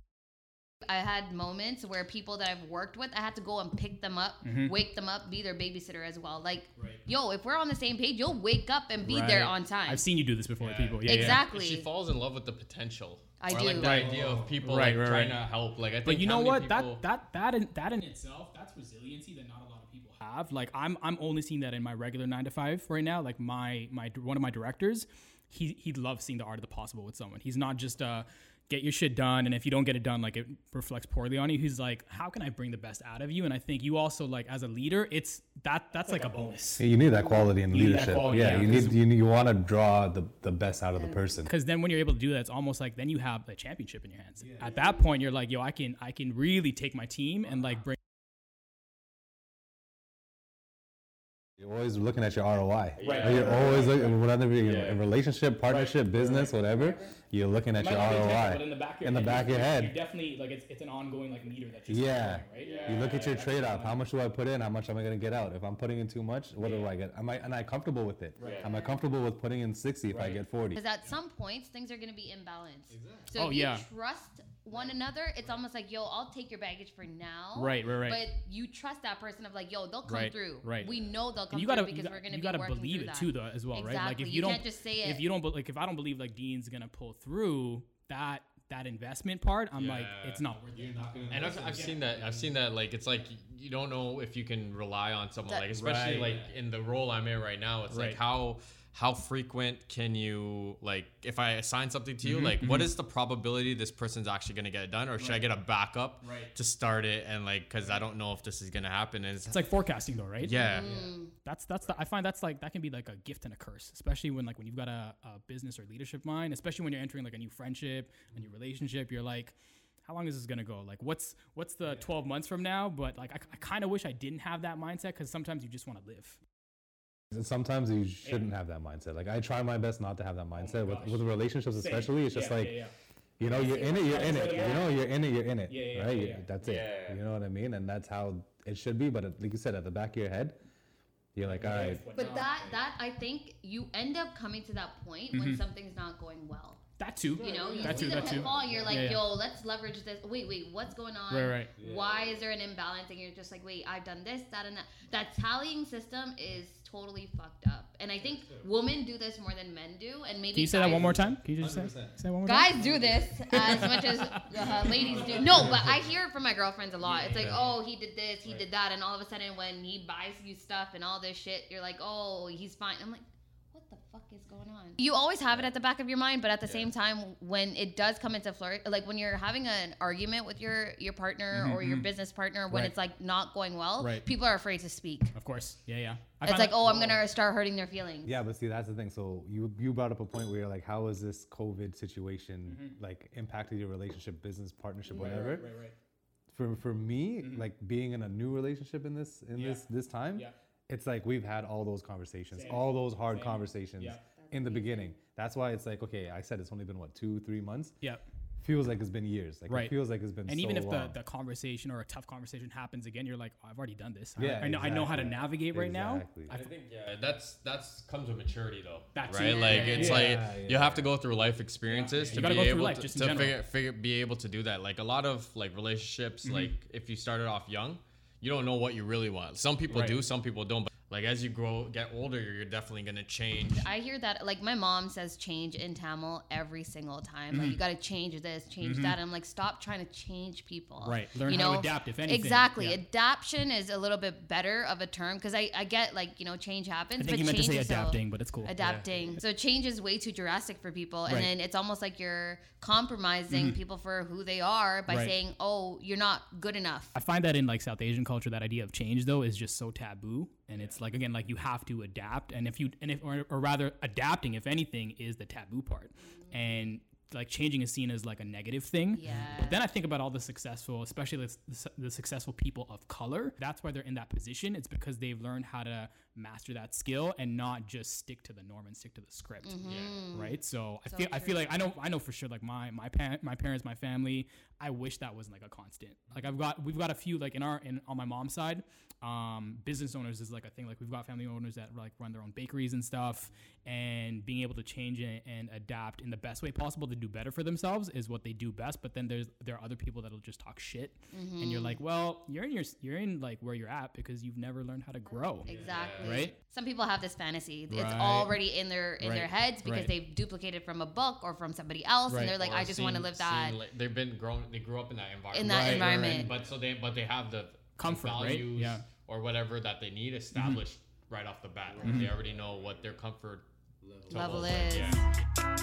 I had moments where people that I've worked with, I had to go and pick them up, Mm-hmm. wake them up, be their babysitter as well. Like, yo, if we're on the same page, you'll wake up and be there on time. I've seen you do this before with people. Yeah, yeah. exactly. She falls in love with the potential. I or do. like the Right. idea of people Right, like right, trying right. to help. Like I think. But you know what? people- That that that in, that in itself, that's resiliency that not a lot of people have. Like I'm I'm only seeing that in my regular nine to five right now. Like my my one of my directors, he he loves seeing the art of the possible with someone. He's not just uh get your shit done and if you don't get it done like it reflects poorly on you he's like how can i bring the best out of you and i think you also like as a leader it's that that's like, a bonus Yeah, you need that quality in You leadership. quality, yeah, yeah, you need you, you want to draw the, the best out of the person. because then when you're able to do that it's almost like then you have a championship in your hands at that point you're like yo i can i can really take my team and like bring You're always looking at your ROI. Right. You're always looking, whatever you're in relationship, partnership, business, whatever. You're looking at your ROI in the back of your head. definitely like it's, it's an ongoing like meter that you're Yeah. You look at your trade off. How much do I put in? How much am I going to get out? If I'm putting in too much, what do I get? Am I am I comfortable with it? Right. Am I comfortable with putting in 60 if I get 40? Because at some points, things are going to be imbalanced. So Oh, if yeah. you trust one another, it's almost like, yo, I'll take your baggage for now. Right, right, right. But you trust that person of like, yo, they'll come Right, through. right. We know they'll come you through gotta because you, we're got, going to you be gotta believe through it that. too though as well right like Exactly. if you, You don't can't just say it. if you don't like if i don't believe like dean's gonna pull through that that investment part i'm like it's not worth it And I've, I've seen that. I've seen that. Like it's like you don't know if you can rely on someone. That- Like especially Right. like in the role I'm in right now. It's Right. like how how frequent can you like if I assign something to you, Mm-hmm, like what is the probability this person's actually gonna get it done, or should I get a backup Right. to start it and like because I don't know if this is gonna happen. And it's, it's like forecasting though right? Yeah. that's that's the, i find that's like that can be like a gift and a curse especially when like when you've got a, a business or leadership mind especially when you're entering like a new friendship a new relationship you're like how long is this gonna go? Like what's what's the 12 months from now? But like i, I kind of wish i didn't have that mindset because sometimes you just want to live. And Sometimes you shouldn't have that mindset. Like I try my best not to have that mindset with, with relationships, especially. It's just like you know you're in it, you're in it. You know you're in it, you're in it. Yeah, yeah, right? yeah, yeah. That's it. You know what I mean? And that's how it should be. But like you said, at the back of your head, you're like, all right, But that, that I think you end up coming to that point when something's not going well. that too You know, you that see too, the pitfall, you're like, Yeah, yeah. yo, let's leverage this. Wait, wait, what's going on? Right, right. Why is there an imbalance? And you're just like, wait, I've done this, that, and that. That tallying system is totally fucked up. And I think women do this more than men do. And maybe can you say that one more time can you just say, say that one more time Guys do this as much as uh, ladies do. No, but I hear it from my girlfriends a lot. It's like, oh, he did this, he did that, and all of a sudden, when he buys you stuff and all this shit, you're like, oh, he's fine. I'm like, what the fuck is going on? You always have it at the back of your mind, but at the same time, when it does come into flirt, like when you're having an argument with your your partner or your business partner, when Mm-hmm, Right. it's like not going well, Right. people are afraid to speak. of course yeah yeah I It's like, that- oh, I'm gonna start hurting their feelings. yeah. But see, that's the thing. So you you brought up a point where you're like, how has this COVID situation like impacted your relationship, business, partnership, whatever? Mm-hmm. right, right, right. for for me, like being in a new relationship in this in Yeah. this this time, Yeah. It's like we've had all those conversations, Same. all those hard Same. conversations Yeah. in the beginning. That's why it's like okay, I said it's only been what two three months. yeah Feels like it's been years. Like Right. it feels like it's been. and so even if the, long. the conversation or a tough conversation happens again, you're like, oh, I've already done this. I- Yeah, I, know I know how to navigate right now. Exactly. I think yeah, that's that's comes with maturity though, That's right? it. Like Yeah, it's yeah, like yeah. you have to go through life experiences You to gotta be go able life, to, just to figure, figure be able to do that. Like a lot of like relationships, Mm-hmm. like if you started off young, you don't know what you really want. Some people Right. do, some people don't. But like as you grow get older you're definitely gonna change I hear that like my mom says change in Tamil every single time. Mm-hmm. Like you got to change this, change that. I'm like, stop trying to change people. Right. Learn you how to know? adapt, if anything. Exactly. Yeah. Adaption is a little bit better of a term because I, I get like you know change happens. I think but you meant to say is so- adapting, but it's cool. adapting. So change is way too drastic for people, and Right. Mm-hmm. then it's almost like you're compromising people for who they are by Right. saying, "Oh, you're not good enough." I find that in like South Asian culture, that idea of change though is just so taboo, and it's like again, like you have to adapt, and if you and if or, or rather adapting, if anything, is the taboo part, and like changing is seen as like a negative thing. Yeah. But then I think about all the successful, especially the, the, the successful people of color. That's why they're in that position. It's because they've learned how to master that skill and not just stick to the norm and stick to the script. Mm-hmm. Right. So I feel I feel like I know I know for sure like my my pa- my parents, my family. I wish that wasn't like a constant. Like I've got we've got a few like in our in on my mom's side. Um, business owners is like a thing. Like we've got family owners that like run their own bakeries and stuff, and being able to change it and adapt in the best way possible to do better for themselves is what they do best. But then there's there are other people that'll just talk shit, and you're like, well, you're in your you're in like where you're at because you've never learned how to grow. Exactly. Right? Some people have this fantasy. It's Right. already in their in their heads because Right. they've duplicated from a book or from somebody else, Right. and they're like, Or "I just want to live that." seen, like, they've been grown they grew up in that environment In that Right, right, environment. but so they but they have the Comfort, right? values Yeah. or whatever that they need established right off the bat they mm-hmm. already know what their comfort Level like, is. yeah.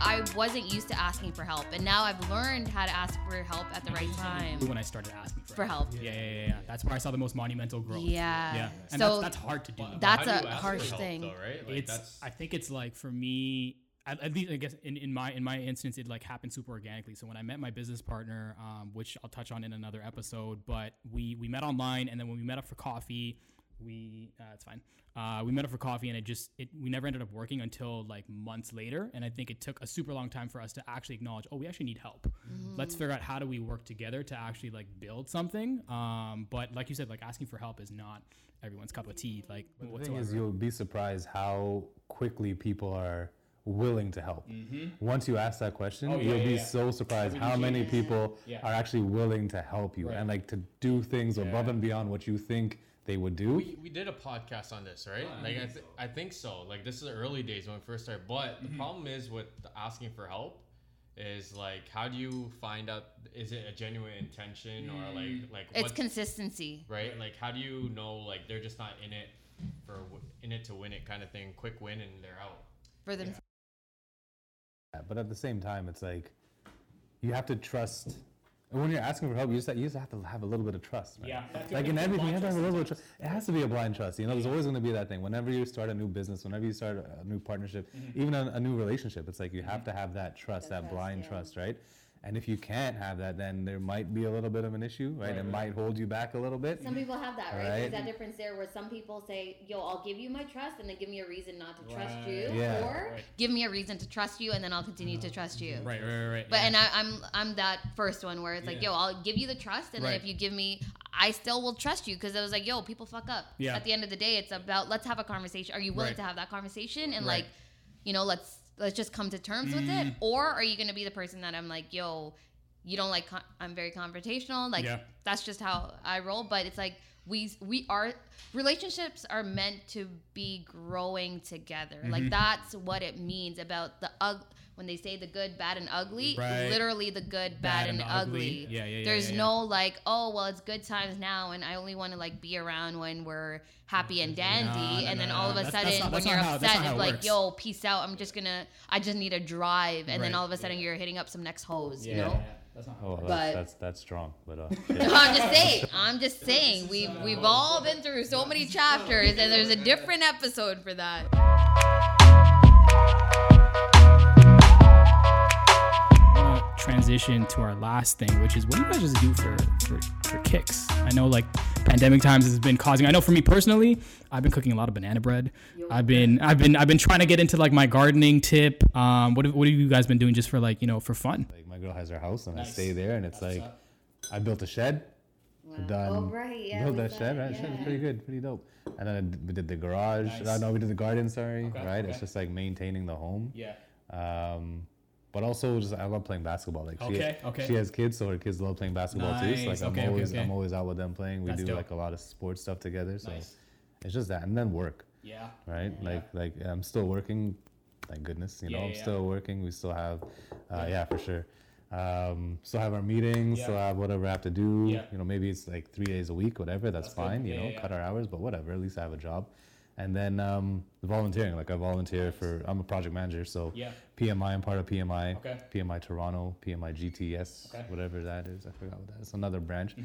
I wasn't used to asking for help, and now I've learned how to ask for help at the right time. When I started asking for, For help. Yeah, yeah, yeah, yeah. That's where I saw the most monumental growth. Yeah. Yeah. And So that's, that's hard to do. That's How do a ask harsh for help, thing. though, right like it's that's I think it's like for me at, at least I guess in, in my in my instance it like happened super organically. So when I met my business partner, um, which I'll touch on in another episode, but we we met online and then when we met up for coffee, we uh, it's fine. Uh, we met up for coffee and it just it we never ended up working until like months later and I think it took a super long time for us to actually acknowledge oh we actually need help. Let's figure out how do we work together to actually like build something. Um, but like you said like asking for help is not everyone's cup of tea like The thing is, you'll be surprised how quickly people are willing to help. Once you ask that question, Mm-hmm. Oh, yeah, you'll yeah, be yeah. so surprised how many people Yeah. are actually willing to help you Right. and like to do things above and beyond what you think they would do. we, we did a podcast on this, right? like I, th- I think so. Like this is the early days when we first started. But the problem is with the asking for help is like how do you find out is it a genuine intention or like like It's consistency. right? Like how do you know like they're just not in it for in it to win it kind of thing, quick win and they're out. For them. Yeah, But at the same time, it's like you have to trust. and When you're asking for help, you just, you just have to have a little bit of trust. Man. Yeah, that's Like in everything, you have to have a little bit of trust. It has to be a blind trust. You know, there's always going to be that thing. Whenever you start a new business, whenever you start a new partnership, Mm-hmm. even a, a new relationship, it's like you have to have that trust, that blind trust, right? And if you can't have that, then there might be a little bit of an issue, right? it might hold you back a little bit. Some people have that, right? Right. There's that difference there where some people say, "Yo, I'll give you my trust, and then give me a reason not to trust you," Yeah. or Right. give me a reason to trust you, and then I'll continue to uh-huh. trust you. Right, right, right. But yeah. and I, I'm I'm that first one where it's like, Yeah. yo, I'll give you the trust, and then if you give me, I still will trust you because it was like, yo, people fuck up. Yeah. At the end of the day, it's about let's have a conversation. Are you willing Right. to have that conversation and Right. like, you know, let's let's just come to terms with Mm. it, or are you gonna be the person that I'm like, yo, you don't like con- I'm very confrontational, like Yeah. that's just how I roll. But it's like we we are relationships are meant to be growing together. Mm-hmm. Like that's what it means about the ug. When they say the good, bad, and ugly, Right. literally the good, bad, and, ugly. Yeah, yeah, yeah, There's yeah, yeah. no like, oh well, it's good times now, and I only want to like be around when we're happy and dandy, no, and then no, all of a That's- sudden that's not- when you're how- upset, it's it like, yo, peace out. I'm just gonna, I just need a drive, and then all of a sudden you're hitting up some next hose, you Yeah, know. Yeah, yeah. That's not how Oh, that's, But- that's that's strong, but uh, I'm just saying. I'm just saying. We've we've all been through so many chapters, and there's a different episode for that. transition to our last thing, which is what do you guys just do for, for, for kicks? I know like pandemic times has been causing. I know for me personally, I've been cooking a lot of banana bread. I've been I've been I've been trying to get into like my gardening tip. Um, what have, what have you guys been doing just for like you know for fun? Like my girl has her house, and Nice. I stay there, and it's like I built a shed. I've done Oh, right, yeah, built that shed, that, right? Shed is pretty good, pretty dope. And then we did the garage. Nice. Uh, no, we did the garden. Sorry, Okay, right? okay. It's just like maintaining the home. Yeah. Um, but also just I love playing basketball. Like she, Okay, okay. she has kids, so her kids love playing basketball too. So Nice, like I'm okay, okay, always okay. I'm always out with them playing. We That's do dope. like a lot of sports stuff together. So Nice. it's just that, and then work, Yeah. right? Like like I'm still working. Thank goodness, you know Yeah, I'm yeah, still working. We still have, uh, yeah, for sure. Um, still have our meetings, still Yeah. have whatever I have to do. Yeah. You know, maybe it's like three days a week, whatever. That's, That's good. fine. You Yeah, know, cut our hours, but whatever. At least I have a job. And then um, volunteering. Like I volunteer for. I'm a project manager, so Yeah. PMI. I'm part of PMI. Okay. PMI Toronto, PMI GTS, Okay. Mm-hmm. whatever that is. I forgot what that is. Another branch.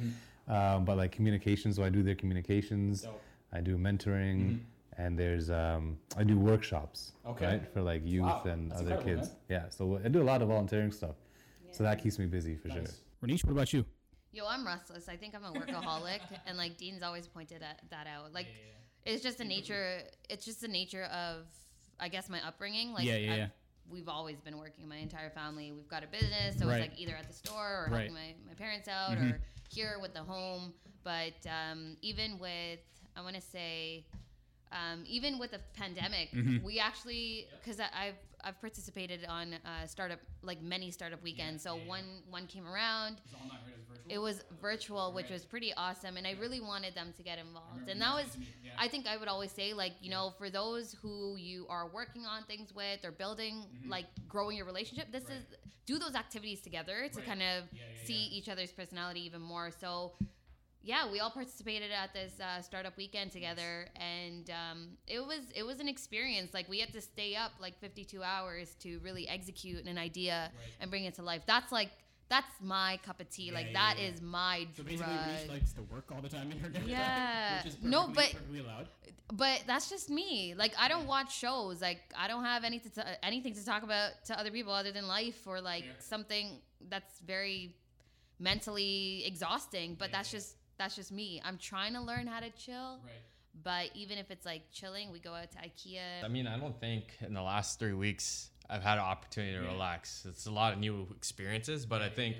Um, but like communications, so I do their communications. Dope. I do mentoring, and there's um, I do workshops. Okay. Right for like youth Wow, and that's other kids. Yeah. So I do a lot of volunteering stuff. So that keeps me busy for sure. Renish, what about you? Yo, I'm restless. I think I'm a workaholic, and like Dean's always pointed at, that out. Like, it's just the nature. It's just the nature of, I guess, my upbringing. Like, Yeah, yeah, yeah. We've always been working. My entire family. We've got a business, so Right. it's like either at the store or Right. helping my, my parents out, or here with the home. But um, even with, I want to say, um, even with the pandemic, Mm-hmm. we actually because I've I've participated on uh, startup like many startup weekends. so one one came around. It was virtual, which was pretty awesome, and I really wanted them to get involved. And that was, I think I would always say, like you know, for those who you are working on things with or building, Mm-hmm. like growing your relationship, this is do those activities together to kind of see each other's personality even more. So yeah, we all participated at this uh, startup weekend together, and um, it was it was an experience. Like we had to stay up like 52 hours to really execute an idea and bring it to life. That's like that's my cup of tea. like yeah, that is yeah. my So drug. basically, Renish likes to work all the time in her day. Yeah. Which is No, but- allowed. but that's just me. Like I don't watch shows. Like I don't have any to t- anything to talk about to other people other than life or like something that's very mentally exhausting. But that's just that's just me. I'm trying to learn how to chill. Right. But even if it's like chilling, we go out to IKEA. I mean, I don't think in the last three weeks I've had an opportunity to relax. It's a lot of new experiences, but I think,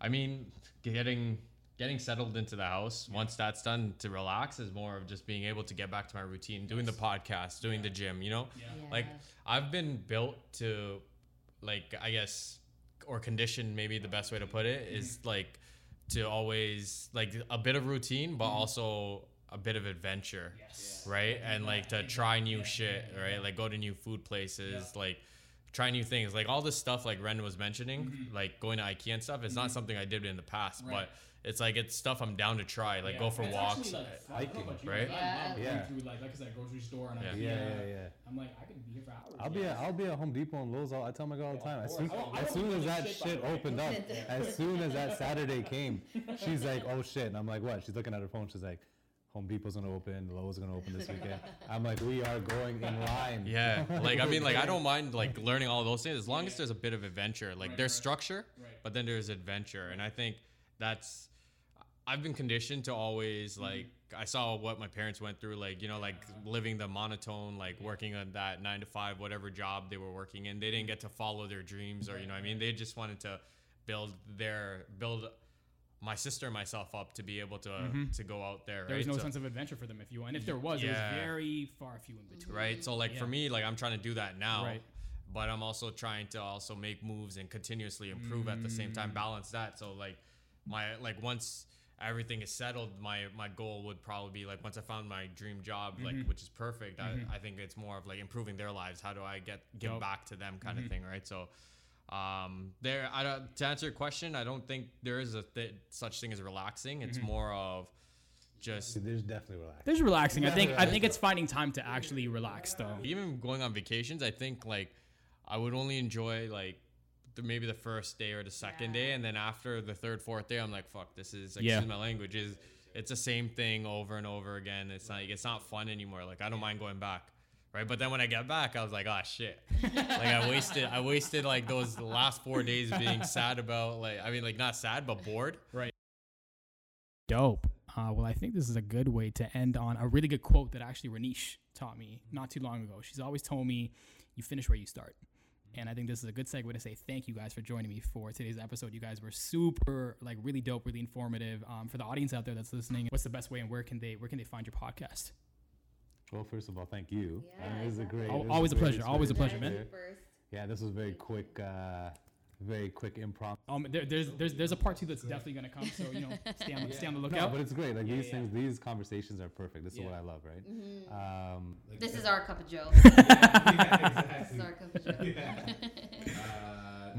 I mean, getting getting settled into the house once that's done to relax is more of just being able to get back to my routine, doing the podcast, doing the gym. You know, like Yeah. I've been built to, like I guess, or conditioned. Maybe the best way to put it is mm-hmm. like to always like a bit of routine, but mm-hmm. also a bit of adventure, right? And like to try new shit, right? Like go to new food places, like try new things. Like all this stuff, like Ren was mentioning, mm-hmm. like going to IKEA and stuff. It's not mm-hmm. something I did in the past, but it's like it's stuff I'm down to try. Like go for walks. Hiking, right? Yeah. Yeah. Through like, like I said, grocery store and Yeah. IKEA. Yeah, yeah, yeah. I'm like, I could be here for hours. I'll be at, I'll be at Home Depot and Lowe's. All, I tell my girl all the time. As soon, oh, I as, soon as that shit, shit opened up, as soon as that Saturday came, she's like, "Oh shit!" And I'm like, "What?" She's looking at her phone. She's like, "Home Depot's gonna open. Lowe's gonna open this weekend." I'm like, "We are going in line." Yeah, like I mean, like I don't mind like learning all those things as long as there's a bit of adventure. Like there's structure, but then there's adventure, and I think that's I've been conditioned to always like I saw what my parents went through, like you know, like living the monotone, like working on that nine to five, whatever job they were working in. They didn't get to follow their dreams, or you know, what I mean, they just wanted to build their build my sister and myself up to be able to to go out there. There was no So- sense of adventure for them if you and if there was, it was very far few in between. right so like for me like i'm trying to do that now Right. but i'm also trying to also make moves and continuously improve at the same Mm. time balance that so like my like once everything is settled my my goal would probably be like once i found my dream job Mm-hmm. like which is perfect I, I think it's more of like improving their lives how do i get give Dope. back to them kind Mm-hmm. of thing right so um there i don't to answer your question i don't think there is a th- such thing as relaxing it's Mm-hmm. more of just There's definitely relaxing. There's relaxing. I think I think it's finding time to actually relax though. even going on vacations, I think like I would only enjoy like the, maybe the first day or the second day, and then after the third, fourth day, I'm like, fuck, this is excuse Yeah. my language is it's the same thing over and over again. It's not it's not fun anymore. Like I don't mind going back. Right, but then when I get back, I was like, "Oh shit!" like I wasted, I wasted like those last four days being sad about, like, I mean, like not sad, but bored. Right. Dope. Uh, well, I think this is a good way to end on a really good quote that actually Renish taught me not too long ago. She's always told me, "You finish where you start." And I think this is a good segue to say thank you guys for joining me for today's episode. You guys were super, like, really dope, really informative. Um, for the audience out there that's listening, what's the best way and where can they where can they find your podcast? Well, first of all, thank you. I mean, Yeah, this is a great. Al- this is always a great pleasure, always a pleasure, man. First. Yeah, this was very quick, uh, very quick impromptu. Um, there, there's there's there's a part two that's definitely gonna come. So you know, stay on stay on the No, lookout. but it's great. Like these yeah. things, these conversations are perfect. This is what I love, right? Mm-hmm. Um, This is our cup of Joe. This exactly. is our cup of Joe.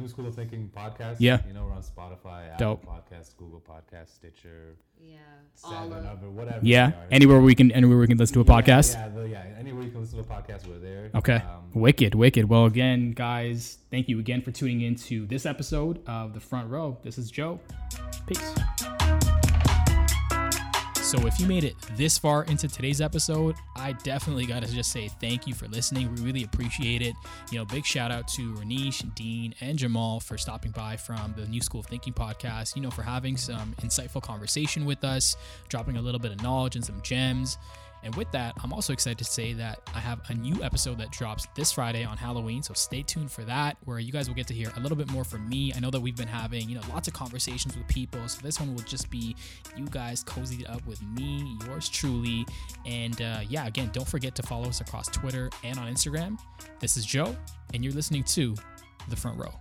New School of Thinking podcast. Yeah. You know, we're on Spotify, Apple Dope. Podcasts, Google Podcasts, Stitcher, Yeah. All Seven, of other, whatever. yeah, are. anywhere we can anywhere we can listen to a podcast. Yeah, the, yeah. Anywhere you can listen to a podcast, we're there. Okay. Um, wicked, wicked. Well, again, guys, thank you again for tuning in to this episode of The Front Row. This is Joe. Peace. So, if you made it this far into today's episode, I definitely got to just say thank you for listening. We really appreciate it. You know, big shout out to Renish, Dean, and Jamal for stopping by from the New School of Thinking podcast, you know, for having some insightful conversation with us, dropping a little bit of knowledge and some gems. And with that, I'm also excited to say that I have a new episode that drops this Friday on Halloween. So stay tuned for that, where you guys will get to hear a little bit more from me. I know that we've been having, you know, lots of conversations with people. So this one will just be you guys cozied up with me, yours truly. And uh, yeah, again, don't forget to follow us across Twitter and on Instagram. This is Joe, and you're listening to The Front Row.